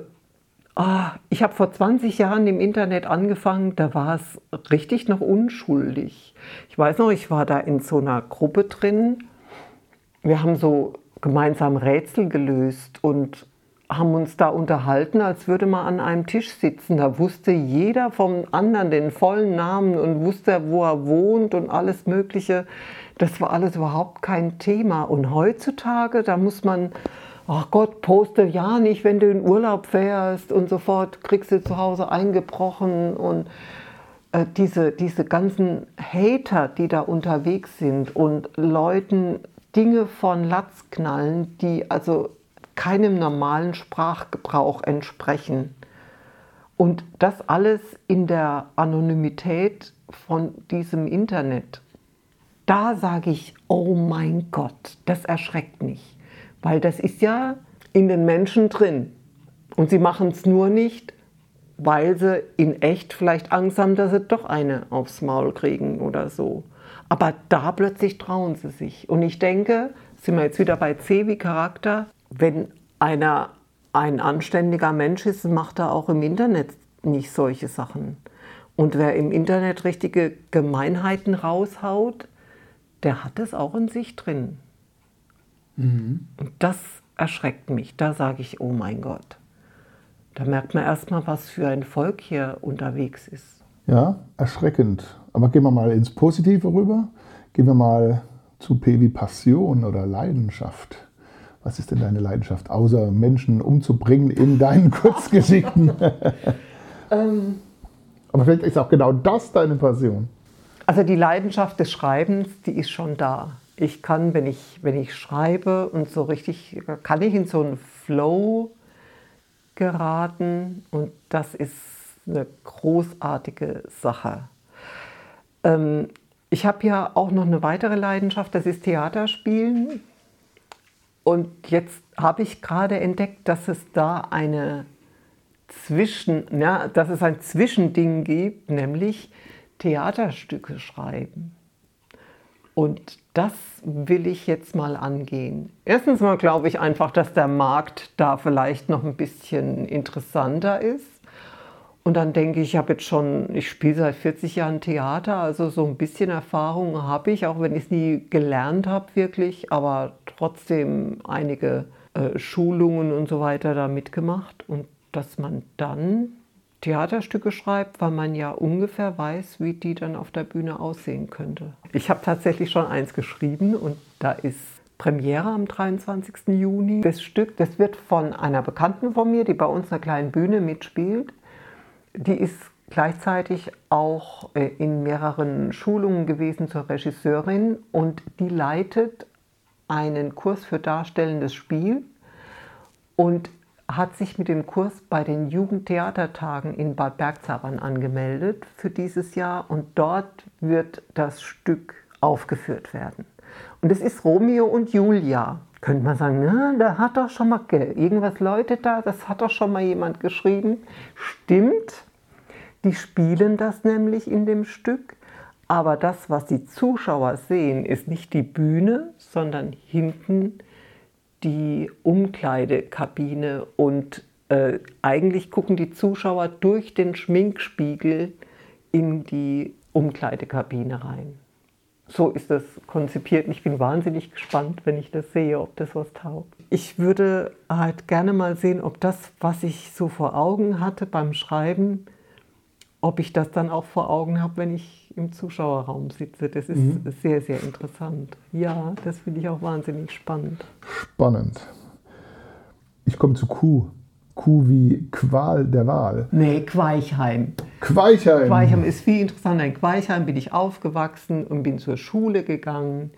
ah, ich habe vor 20 Jahren im Internet angefangen, da war es richtig noch unschuldig. Ich weiß noch, ich war da in so einer Gruppe drin. Wir haben so gemeinsam Rätsel gelöst und haben uns da unterhalten, als würde man an einem Tisch sitzen. Da wusste jeder vom anderen den vollen Namen und wusste, wo er wohnt und alles Mögliche. Das war alles überhaupt kein Thema. Und heutzutage, da muss man, ach Gott, poste ja nicht, wenn du in Urlaub fährst und sofort kriegst du zu Hause eingebrochen und äh, diese, diese ganzen Hater, die da unterwegs sind und Leuten Dinge von Latz knallen, die also keinem normalen Sprachgebrauch entsprechen. Und das alles in der Anonymität von diesem Internet. Da sage ich, oh mein Gott, das erschreckt mich. Weil das ist ja in den Menschen drin. Und sie machen es nur nicht, weil sie in echt vielleicht Angst haben, dass sie doch eine aufs Maul kriegen oder so. Aber da plötzlich trauen sie sich. Und ich denke, sind wir jetzt wieder bei C wie Charakter, wenn einer ein anständiger Mensch ist, macht er auch im Internet nicht solche Sachen. Und wer im Internet richtige Gemeinheiten raushaut, der hat es auch in sich drin. Und das erschreckt mich. Da sage ich, oh mein Gott. Da merkt man erstmal, was für ein Volk hier unterwegs ist. Ja, erschreckend. Aber gehen wir mal ins Positive rüber. Gehen wir mal zu P wie Passion oder Leidenschaft. Was ist denn deine Leidenschaft, außer Menschen umzubringen in deinen Kurzgeschichten? Aber vielleicht ist auch genau das deine Passion. Also die Leidenschaft des Schreibens, die ist schon da. Ich kann, wenn ich, wenn ich schreibe und so richtig, kann ich in so einen Flow geraten und das ist eine großartige Sache. Ähm, ich habe ja auch noch eine weitere Leidenschaft, das ist Theaterspielen. Und jetzt habe ich gerade entdeckt, dass es da eine Zwischen, ja, dass es ein Zwischending gibt, nämlich Theaterstücke schreiben. Und das will ich jetzt mal angehen. Erstens mal glaube ich einfach, dass der Markt da vielleicht noch ein bisschen interessanter ist. Und dann denke ich, ich habe jetzt schon, ich spiele seit 40 Jahren Theater, also so ein bisschen Erfahrung habe ich, auch wenn ich es nie gelernt habe wirklich, aber trotzdem einige äh, Schulungen und so weiter da mitgemacht. Und dass man dann Theaterstücke schreibt, weil man ja ungefähr weiß, wie die dann auf der Bühne aussehen könnte. Ich habe tatsächlich schon eins geschrieben und da ist Premiere am 23. Juni. Das Stück, das wird von einer Bekannten von mir, die bei uns einer kleinen Bühne mitspielt. Die ist gleichzeitig auch äh, in mehreren Schulungen gewesen zur Regisseurin und die leitet einen Kurs für darstellendes Spiel. Und hat sich mit dem Kurs bei den Jugendtheatertagen in Bad Bergzabern angemeldet für dieses Jahr und dort wird das Stück aufgeführt werden. Und es ist Romeo und Julia. Könnte man sagen, na, da hat doch schon mal irgendwas läutet da, das hat doch schon mal jemand geschrieben. Stimmt, die spielen das nämlich in dem Stück, aber das, was die Zuschauer sehen, ist nicht die Bühne, sondern hinten die Umkleidekabine und äh, eigentlich gucken die Zuschauer durch den Schminkspiegel in die Umkleidekabine rein. So ist das konzipiert. Ich bin wahnsinnig gespannt, wenn ich das sehe, ob das was taugt. Ich würde halt gerne mal sehen, ob das, was ich so vor Augen hatte beim Schreiben, ob ich das dann auch vor Augen habe, wenn ich im Zuschauerraum sitze. Das ist mhm. sehr, sehr interessant. Ja, das finde ich auch wahnsinnig spannend. Spannend. Ich komme zu Kuh. Kuh wie Qual der Wahl. Nee, Queichheim. Queichheim. Queichheim ist viel interessanter. In Queichheim bin ich aufgewachsen und bin zur Schule gegangen.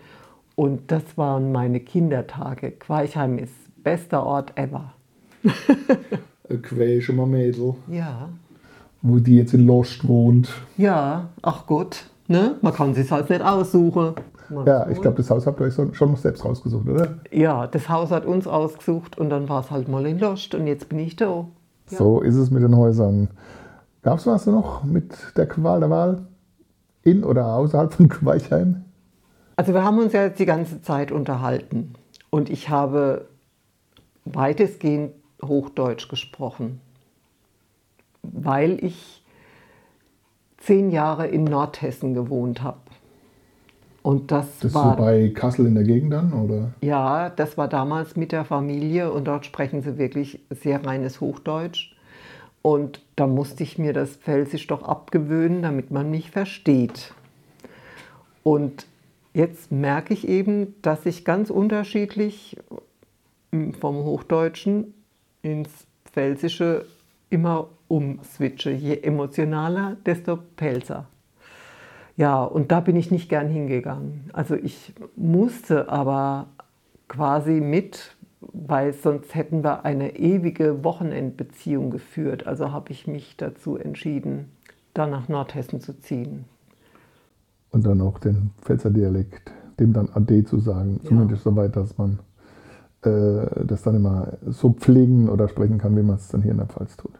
Und das waren meine Kindertage. Queichheim ist bester Ort ever. Quäl schon mal Mädel. Ja wo die jetzt in Lost wohnt. Ja, ach Gott, ne? man kann sich halt nicht aussuchen. Man ja, ich glaube, das Haus habt ihr euch schon noch selbst rausgesucht, oder? Ja, das Haus hat uns ausgesucht und dann war es halt mal in Lost und jetzt bin ich da. Ja. So ist es mit den Häusern. Gab es was noch mit der Qual der Wahl? In oder außerhalb von Queichheim? Also wir haben uns ja jetzt die ganze Zeit unterhalten und ich habe weitestgehend Hochdeutsch gesprochen weil ich zehn Jahre in Nordhessen gewohnt habe. Und das, das war so bei Kassel in der Gegend dann, oder? Ja, das war damals mit der Familie und dort sprechen sie wirklich sehr reines Hochdeutsch. Und da musste ich mir das Pfälzisch doch abgewöhnen, damit man mich versteht. Und jetzt merke ich eben, dass ich ganz unterschiedlich vom Hochdeutschen ins Pfälzische immer umswitche. Je emotionaler, desto pelzer. Ja, und da bin ich nicht gern hingegangen. Also ich musste aber quasi mit, weil sonst hätten wir eine ewige Wochenendbeziehung geführt. Also habe ich mich dazu entschieden, da nach Nordhessen zu ziehen. Und dann auch den Pfälzer Dialekt, dem dann Ade zu sagen, ja. zumindest so weit, dass man äh, das dann immer so pflegen oder sprechen kann, wie man es dann hier in der Pfalz tut.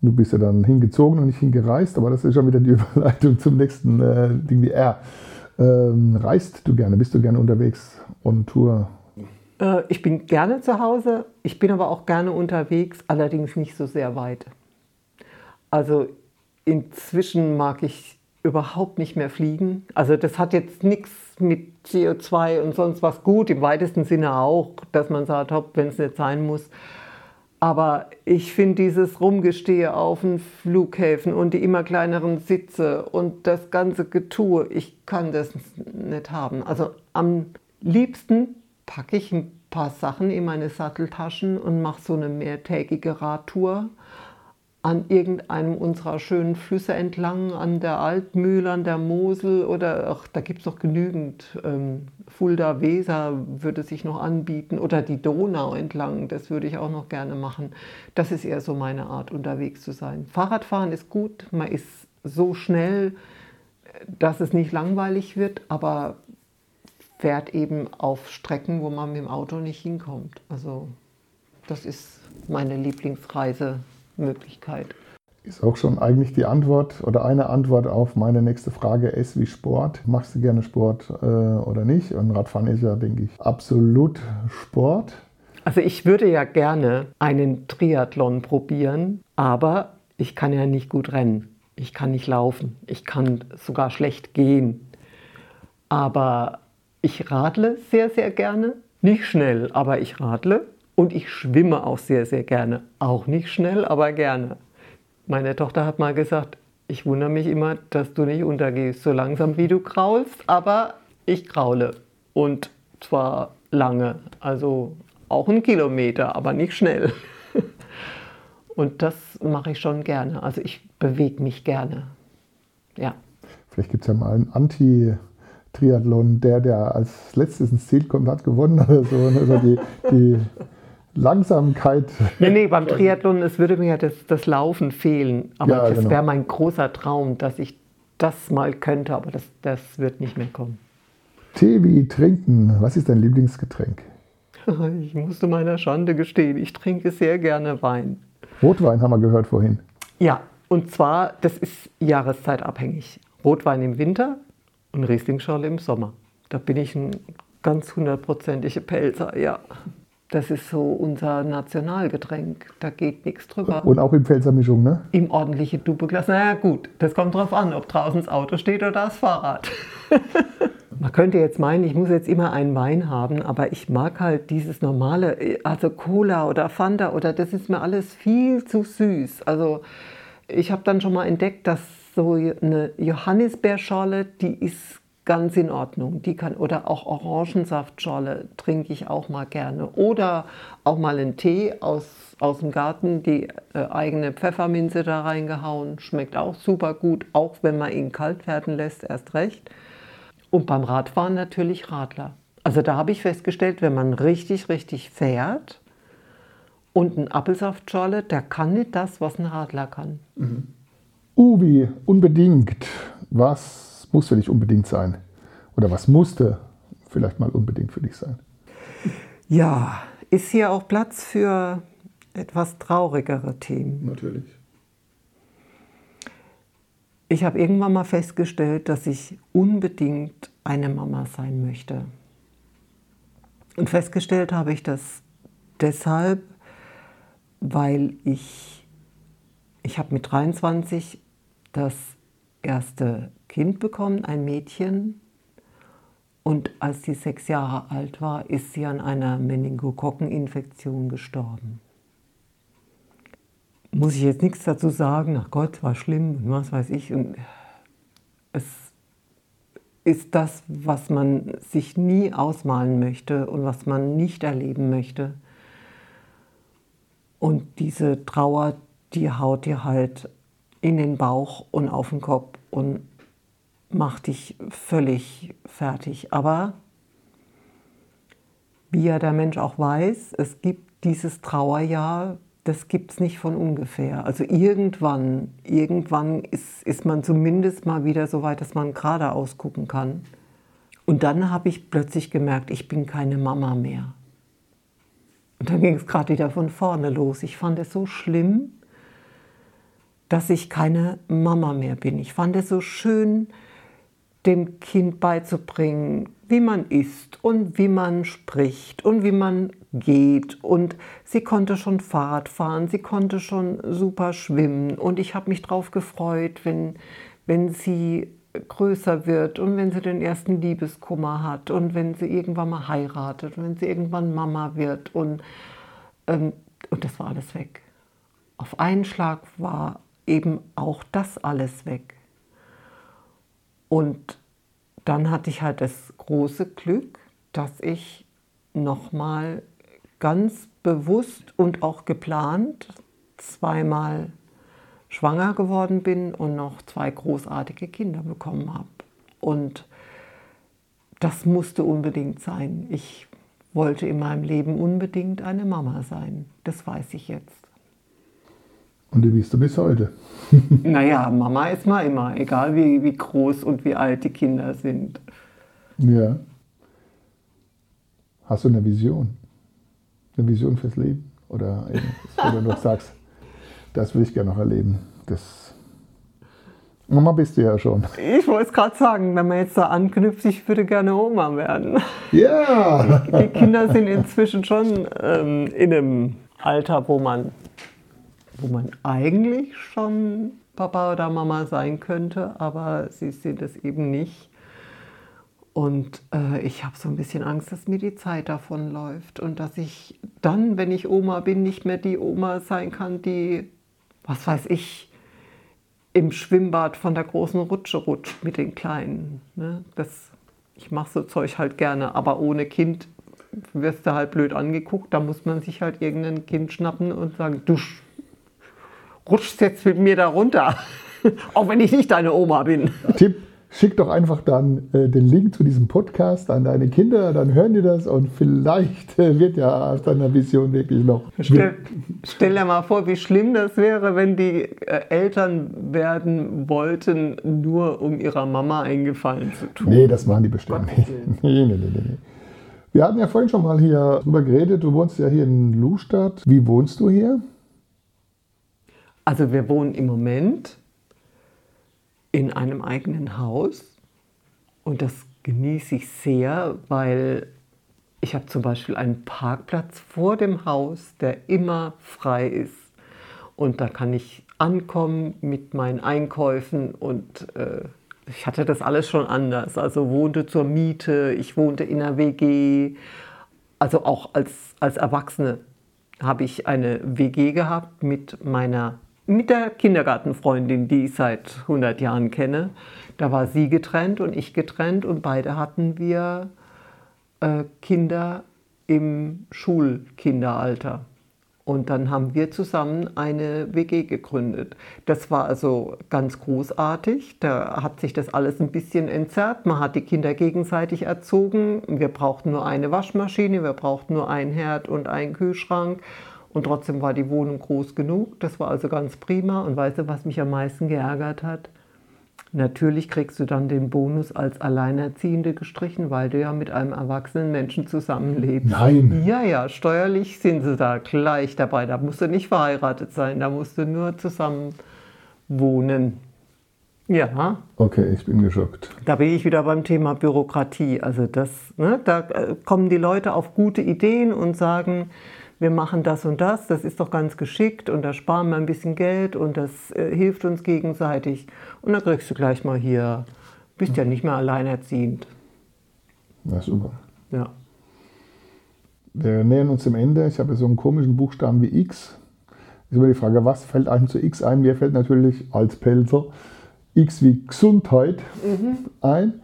Du bist ja dann hingezogen und nicht hingereist, aber das ist schon wieder die Überleitung zum nächsten äh, Ding wie R. Ähm, reist du gerne? Bist du gerne unterwegs on Tour? Äh, ich bin gerne zu Hause, ich bin aber auch gerne unterwegs, allerdings nicht so sehr weit. Also inzwischen mag ich überhaupt nicht mehr fliegen. Also das hat jetzt nichts mit CO2 und sonst was gut, im weitesten Sinne auch, dass man sagt, wenn es nicht sein muss. Aber ich finde dieses Rumgestehe auf den Flughäfen und die immer kleineren Sitze und das ganze Getue, ich kann das nicht haben. Also am liebsten packe ich ein paar Sachen in meine Satteltaschen und mache so eine mehrtägige Radtour an irgendeinem unserer schönen Flüsse entlang, an der Altmühle, an der Mosel oder ach, da gibt es doch genügend. Ähm, Fulda, Weser würde sich noch anbieten oder die Donau entlang, das würde ich auch noch gerne machen. Das ist eher so meine Art, unterwegs zu sein. Fahrradfahren ist gut, man ist so schnell, dass es nicht langweilig wird, aber fährt eben auf Strecken, wo man mit dem Auto nicht hinkommt. Also das ist meine Lieblingsreise Möglichkeit. Ist auch schon eigentlich die Antwort oder eine Antwort auf meine nächste Frage, S wie Sport. Machst du gerne Sport äh, oder nicht? Und Radfahren ist ja, denke ich, absolut Sport. Also ich würde ja gerne einen Triathlon probieren, aber ich kann ja nicht gut rennen. Ich kann nicht laufen. Ich kann sogar schlecht gehen. Aber ich radle sehr, sehr gerne. Nicht schnell, aber ich radle. Und ich schwimme auch sehr, sehr gerne. Auch nicht schnell, aber gerne. Meine Tochter hat mal gesagt, ich wundere mich immer, dass du nicht untergehst, so langsam wie du kraulst, aber ich kraule. Und zwar lange. Also auch einen Kilometer, aber nicht schnell. Und das mache ich schon gerne. Also ich bewege mich gerne. Ja. Vielleicht gibt es ja mal einen Anti-Triathlon, der, der als letztes ins Ziel kommt, hat gewonnen oder so. Also die, die Langsamkeit. Nee, nee, beim Triathlon, es würde mir ja das, das Laufen fehlen. Aber ja, das genau. wäre mein großer Traum, dass ich das mal könnte, aber das, das wird nicht mehr kommen. Tee wie trinken. Was ist dein Lieblingsgetränk? Ich musste meiner Schande gestehen, ich trinke sehr gerne Wein. Rotwein haben wir gehört vorhin. Ja, und zwar, das ist jahreszeitabhängig. Rotwein im Winter und Rieslingschorle im Sommer. Da bin ich ein ganz hundertprozentige Pelzer, ja. Das ist so unser Nationalgetränk. Da geht nichts drüber. Und auch im Pfälzermischung, ne? Im ordentlichen Dubeglas. Naja, gut, das kommt drauf an, ob draußen das Auto steht oder das Fahrrad. Man könnte jetzt meinen, ich muss jetzt immer einen Wein haben, aber ich mag halt dieses normale, also Cola oder Fanta oder das ist mir alles viel zu süß. Also ich habe dann schon mal entdeckt, dass so eine Johannisbeerschorle, die ist ganz in Ordnung. Die kann, oder auch Orangensaftschorle trinke ich auch mal gerne. Oder auch mal einen Tee aus, aus dem Garten, die äh, eigene Pfefferminze da reingehauen. Schmeckt auch super gut, auch wenn man ihn kalt werden lässt, erst recht. Und beim Radfahren natürlich Radler. Also da habe ich festgestellt, wenn man richtig, richtig fährt und ein Apfelsaftschorle, der kann nicht das, was ein Radler kann. Mhm. Ubi, unbedingt. Was muss für dich unbedingt sein? Oder was musste vielleicht mal unbedingt für dich sein? Ja, ist hier auch Platz für etwas traurigere Themen? Natürlich. Ich habe irgendwann mal festgestellt, dass ich unbedingt eine Mama sein möchte. Und festgestellt habe ich das deshalb, weil ich, ich habe mit 23 das erste Kind bekommen, ein Mädchen. Und als sie sechs Jahre alt war, ist sie an einer Meningokokkeninfektion gestorben muss ich jetzt nichts dazu sagen, ach Gott, war schlimm und was weiß ich. Und es ist das, was man sich nie ausmalen möchte und was man nicht erleben möchte. Und diese Trauer, die haut dir halt in den Bauch und auf den Kopf und macht dich völlig fertig. Aber wie ja der Mensch auch weiß, es gibt dieses Trauerjahr, das gibt es nicht von ungefähr. Also irgendwann, irgendwann ist, ist man zumindest mal wieder so weit, dass man geradeaus gucken kann. Und dann habe ich plötzlich gemerkt, ich bin keine Mama mehr. Und dann ging es gerade wieder von vorne los. Ich fand es so schlimm, dass ich keine Mama mehr bin. Ich fand es so schön, dem Kind beizubringen, wie man isst und wie man spricht und wie man geht. Und sie konnte schon Fahrrad fahren, sie konnte schon super schwimmen. Und ich habe mich darauf gefreut, wenn, wenn sie größer wird und wenn sie den ersten Liebeskummer hat und wenn sie irgendwann mal heiratet und wenn sie irgendwann Mama wird. Und, ähm, und das war alles weg. Auf einen Schlag war eben auch das alles weg. Und dann hatte ich halt das große Glück, dass ich nochmal ganz bewusst und auch geplant zweimal schwanger geworden bin und noch zwei großartige Kinder bekommen habe. Und das musste unbedingt sein. Ich wollte in meinem Leben unbedingt eine Mama sein. Das weiß ich jetzt. Und die bist du bis heute. naja, Mama ist mal immer, egal wie, wie groß und wie alt die Kinder sind. Ja. Hast du eine Vision? Eine Vision fürs Leben? Oder, oder du sagst, Das will ich gerne noch erleben. Das Mama bist du ja schon. Ich wollte es gerade sagen, wenn man jetzt da anknüpft, ich würde gerne Oma werden. Ja! Die Kinder sind inzwischen schon ähm, in einem Alter, wo man, wo man eigentlich schon Papa oder Mama sein könnte, aber sie sind es eben nicht. Und äh, ich habe so ein bisschen Angst, dass mir die Zeit davonläuft und dass ich dann, wenn ich Oma bin, nicht mehr die Oma sein kann, die, was weiß ich, im Schwimmbad von der großen Rutsche rutscht mit den Kleinen. Ne? Das, ich mache so Zeug halt gerne, aber ohne Kind wirst du halt blöd angeguckt. Da muss man sich halt irgendein Kind schnappen und sagen, du rutschst jetzt mit mir da runter. Auch wenn ich nicht deine Oma bin. Tipp, schick doch einfach dann äh, den Link zu diesem Podcast an deine Kinder, dann hören die das und vielleicht äh, wird ja aus deiner Vision wirklich noch. Stell, stell, dir mal vor, wie schlimm das wäre, wenn die äh, Eltern werden wollten, nur um ihrer Mama einen Gefallen zu tun. Nee, das machen die bestimmt nicht. Nee, nee, nee, nee. Wir hatten ja vorhin schon mal hier drüber geredet, du wohnst ja hier in Lustadt. Wie wohnst du hier? Also wir wohnen im Moment in einem eigenen Haus und das genieße ich sehr, weil ich habe zum Beispiel einen Parkplatz vor dem Haus, der immer frei ist. Und da kann ich ankommen mit meinen Einkäufen und äh, ich hatte das alles schon anders. Also wohnte zur Miete, ich wohnte in einer WG. Also auch als, als Erwachsene habe ich eine WG gehabt mit meiner mit der Kindergartenfreundin, die ich seit 100 Jahren kenne. Da war sie getrennt und ich getrennt und beide hatten wir äh, Kinder im Schulkinderalter. Und dann haben wir zusammen eine WG gegründet. Das war also ganz großartig. Da hat sich das alles ein bisschen entzerrt. Man hat die Kinder gegenseitig erzogen. Wir brauchten nur eine Waschmaschine, wir brauchten nur einen Herd und einen Kühlschrank. Und trotzdem war die Wohnung groß genug. Das war also ganz prima. Und weißt du, was mich am meisten geärgert hat? Natürlich kriegst du dann den Bonus als Alleinerziehende gestrichen, weil du ja mit einem erwachsenen Menschen zusammenlebst. Nein. Ja, ja, steuerlich sind sie da gleich dabei. Da musst du nicht verheiratet sein, da musst du nur zusammen wohnen. Ja. Okay, ich bin geschockt. Da bin ich wieder beim Thema Bürokratie. Also das, ne, da äh, kommen die Leute auf gute Ideen und sagen, wir machen das und das, das ist doch ganz geschickt und da sparen wir ein bisschen Geld und das äh, hilft uns gegenseitig. Und dann kriegst du gleich mal hier, bist ja nicht mehr alleinerziehend. Ja, super. Ja. Wir nähern uns dem Ende. Ich habe so einen komischen Buchstaben wie X. Ist immer die Frage, was fällt einem zu X ein? Mir fällt natürlich als Pelzer X wie Gesundheit mhm. ein.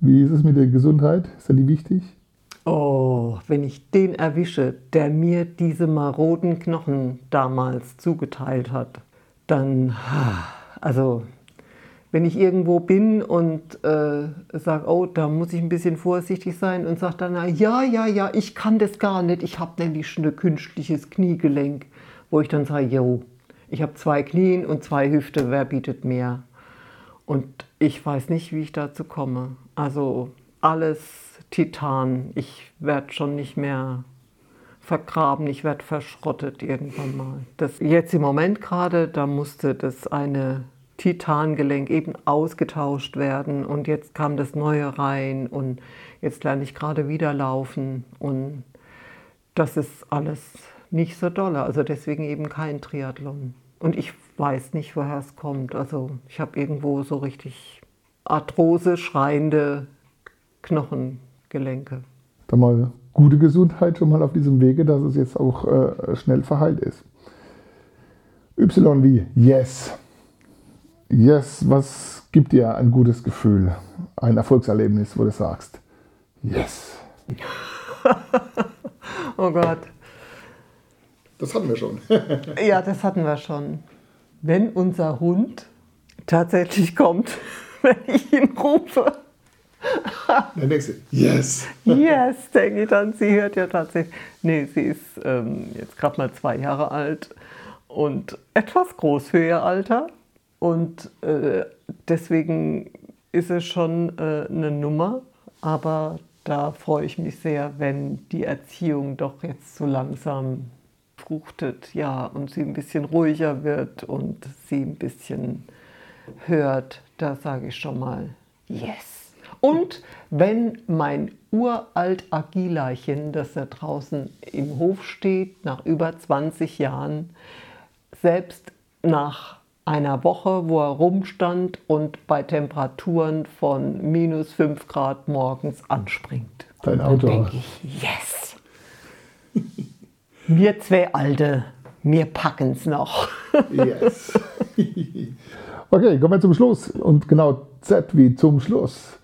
Wie ist es mit der Gesundheit? Ist die wichtig? Oh, wenn ich den erwische, der mir diese maroden Knochen damals zugeteilt hat, dann, also, wenn ich irgendwo bin und äh, sage, oh, da muss ich ein bisschen vorsichtig sein und sage dann, ja, ja, ja, ich kann das gar nicht, ich habe nämlich ein künstliches Kniegelenk, wo ich dann sage, jo, ich habe zwei Knien und zwei Hüfte, wer bietet mehr? Und ich weiß nicht, wie ich dazu komme. Also alles Titan. Ich werde schon nicht mehr vergraben, ich werde verschrottet irgendwann mal. Das jetzt im Moment gerade, da musste das eine Titangelenk eben ausgetauscht werden und jetzt kam das neue rein und jetzt lerne ich gerade wieder laufen und das ist alles nicht so dolle, also deswegen eben kein Triathlon. Und ich weiß nicht, woher es kommt. Also ich habe irgendwo so richtig Arthrose schreiende Knochen Gelenke. Dann mal gute Gesundheit schon mal auf diesem Wege, dass es jetzt auch äh, schnell verheilt ist. Y wie Yes. Yes, was gibt dir ein gutes Gefühl, ein Erfolgserlebnis, wo du sagst, Yes. oh Gott. Das hatten wir schon. ja, das hatten wir schon. Wenn unser Hund tatsächlich kommt, wenn ich ihn rufe. Denkst du, yes. Yes, denke ich dann. Sie hört ja tatsächlich. Nee, sie ist ähm, jetzt gerade mal zwei Jahre alt und etwas groß für ihr Alter. Und äh, deswegen ist es schon äh, eine Nummer. Aber da freue ich mich sehr, wenn die Erziehung doch jetzt so langsam befruchtet, ja, und sie ein bisschen ruhiger wird und sie ein bisschen hört, da sage ich schon mal yes. Und wenn mein uralt Agilachen, das da draußen im Hof steht, nach über 20 Jahren, selbst nach einer Woche, wo er rumstand und bei Temperaturen von minus 5 Grad morgens anspringt. Dein Auto. Dann denke ich, yes. wir zwei Alte, wir packen's noch. Yes. okay, kommen wir zum Schluss. Und genau Z wie zum Schluss.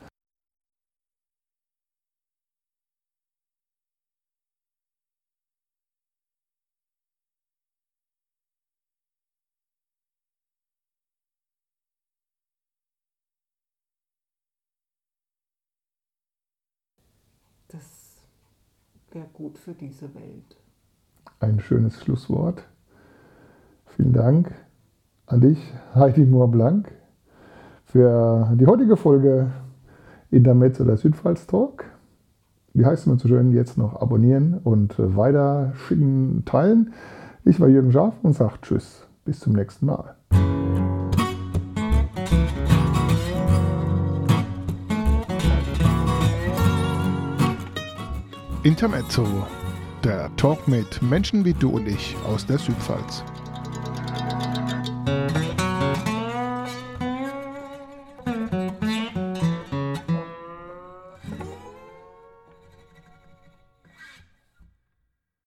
Gut für diese Welt. Ein schönes Schlusswort. Vielen Dank an dich, Heidi Mohr-Blank, für die heutige Folge Intermezz oder Südpfalz Talk. Wie heißt man so schön? Jetzt noch abonnieren und weiter schicken, teilen. Ich war Jürgen Schaaf und sage Tschüss. Bis zum nächsten Mal. Intermezzo, der Talk mit Menschen wie du und ich aus der Südpfalz.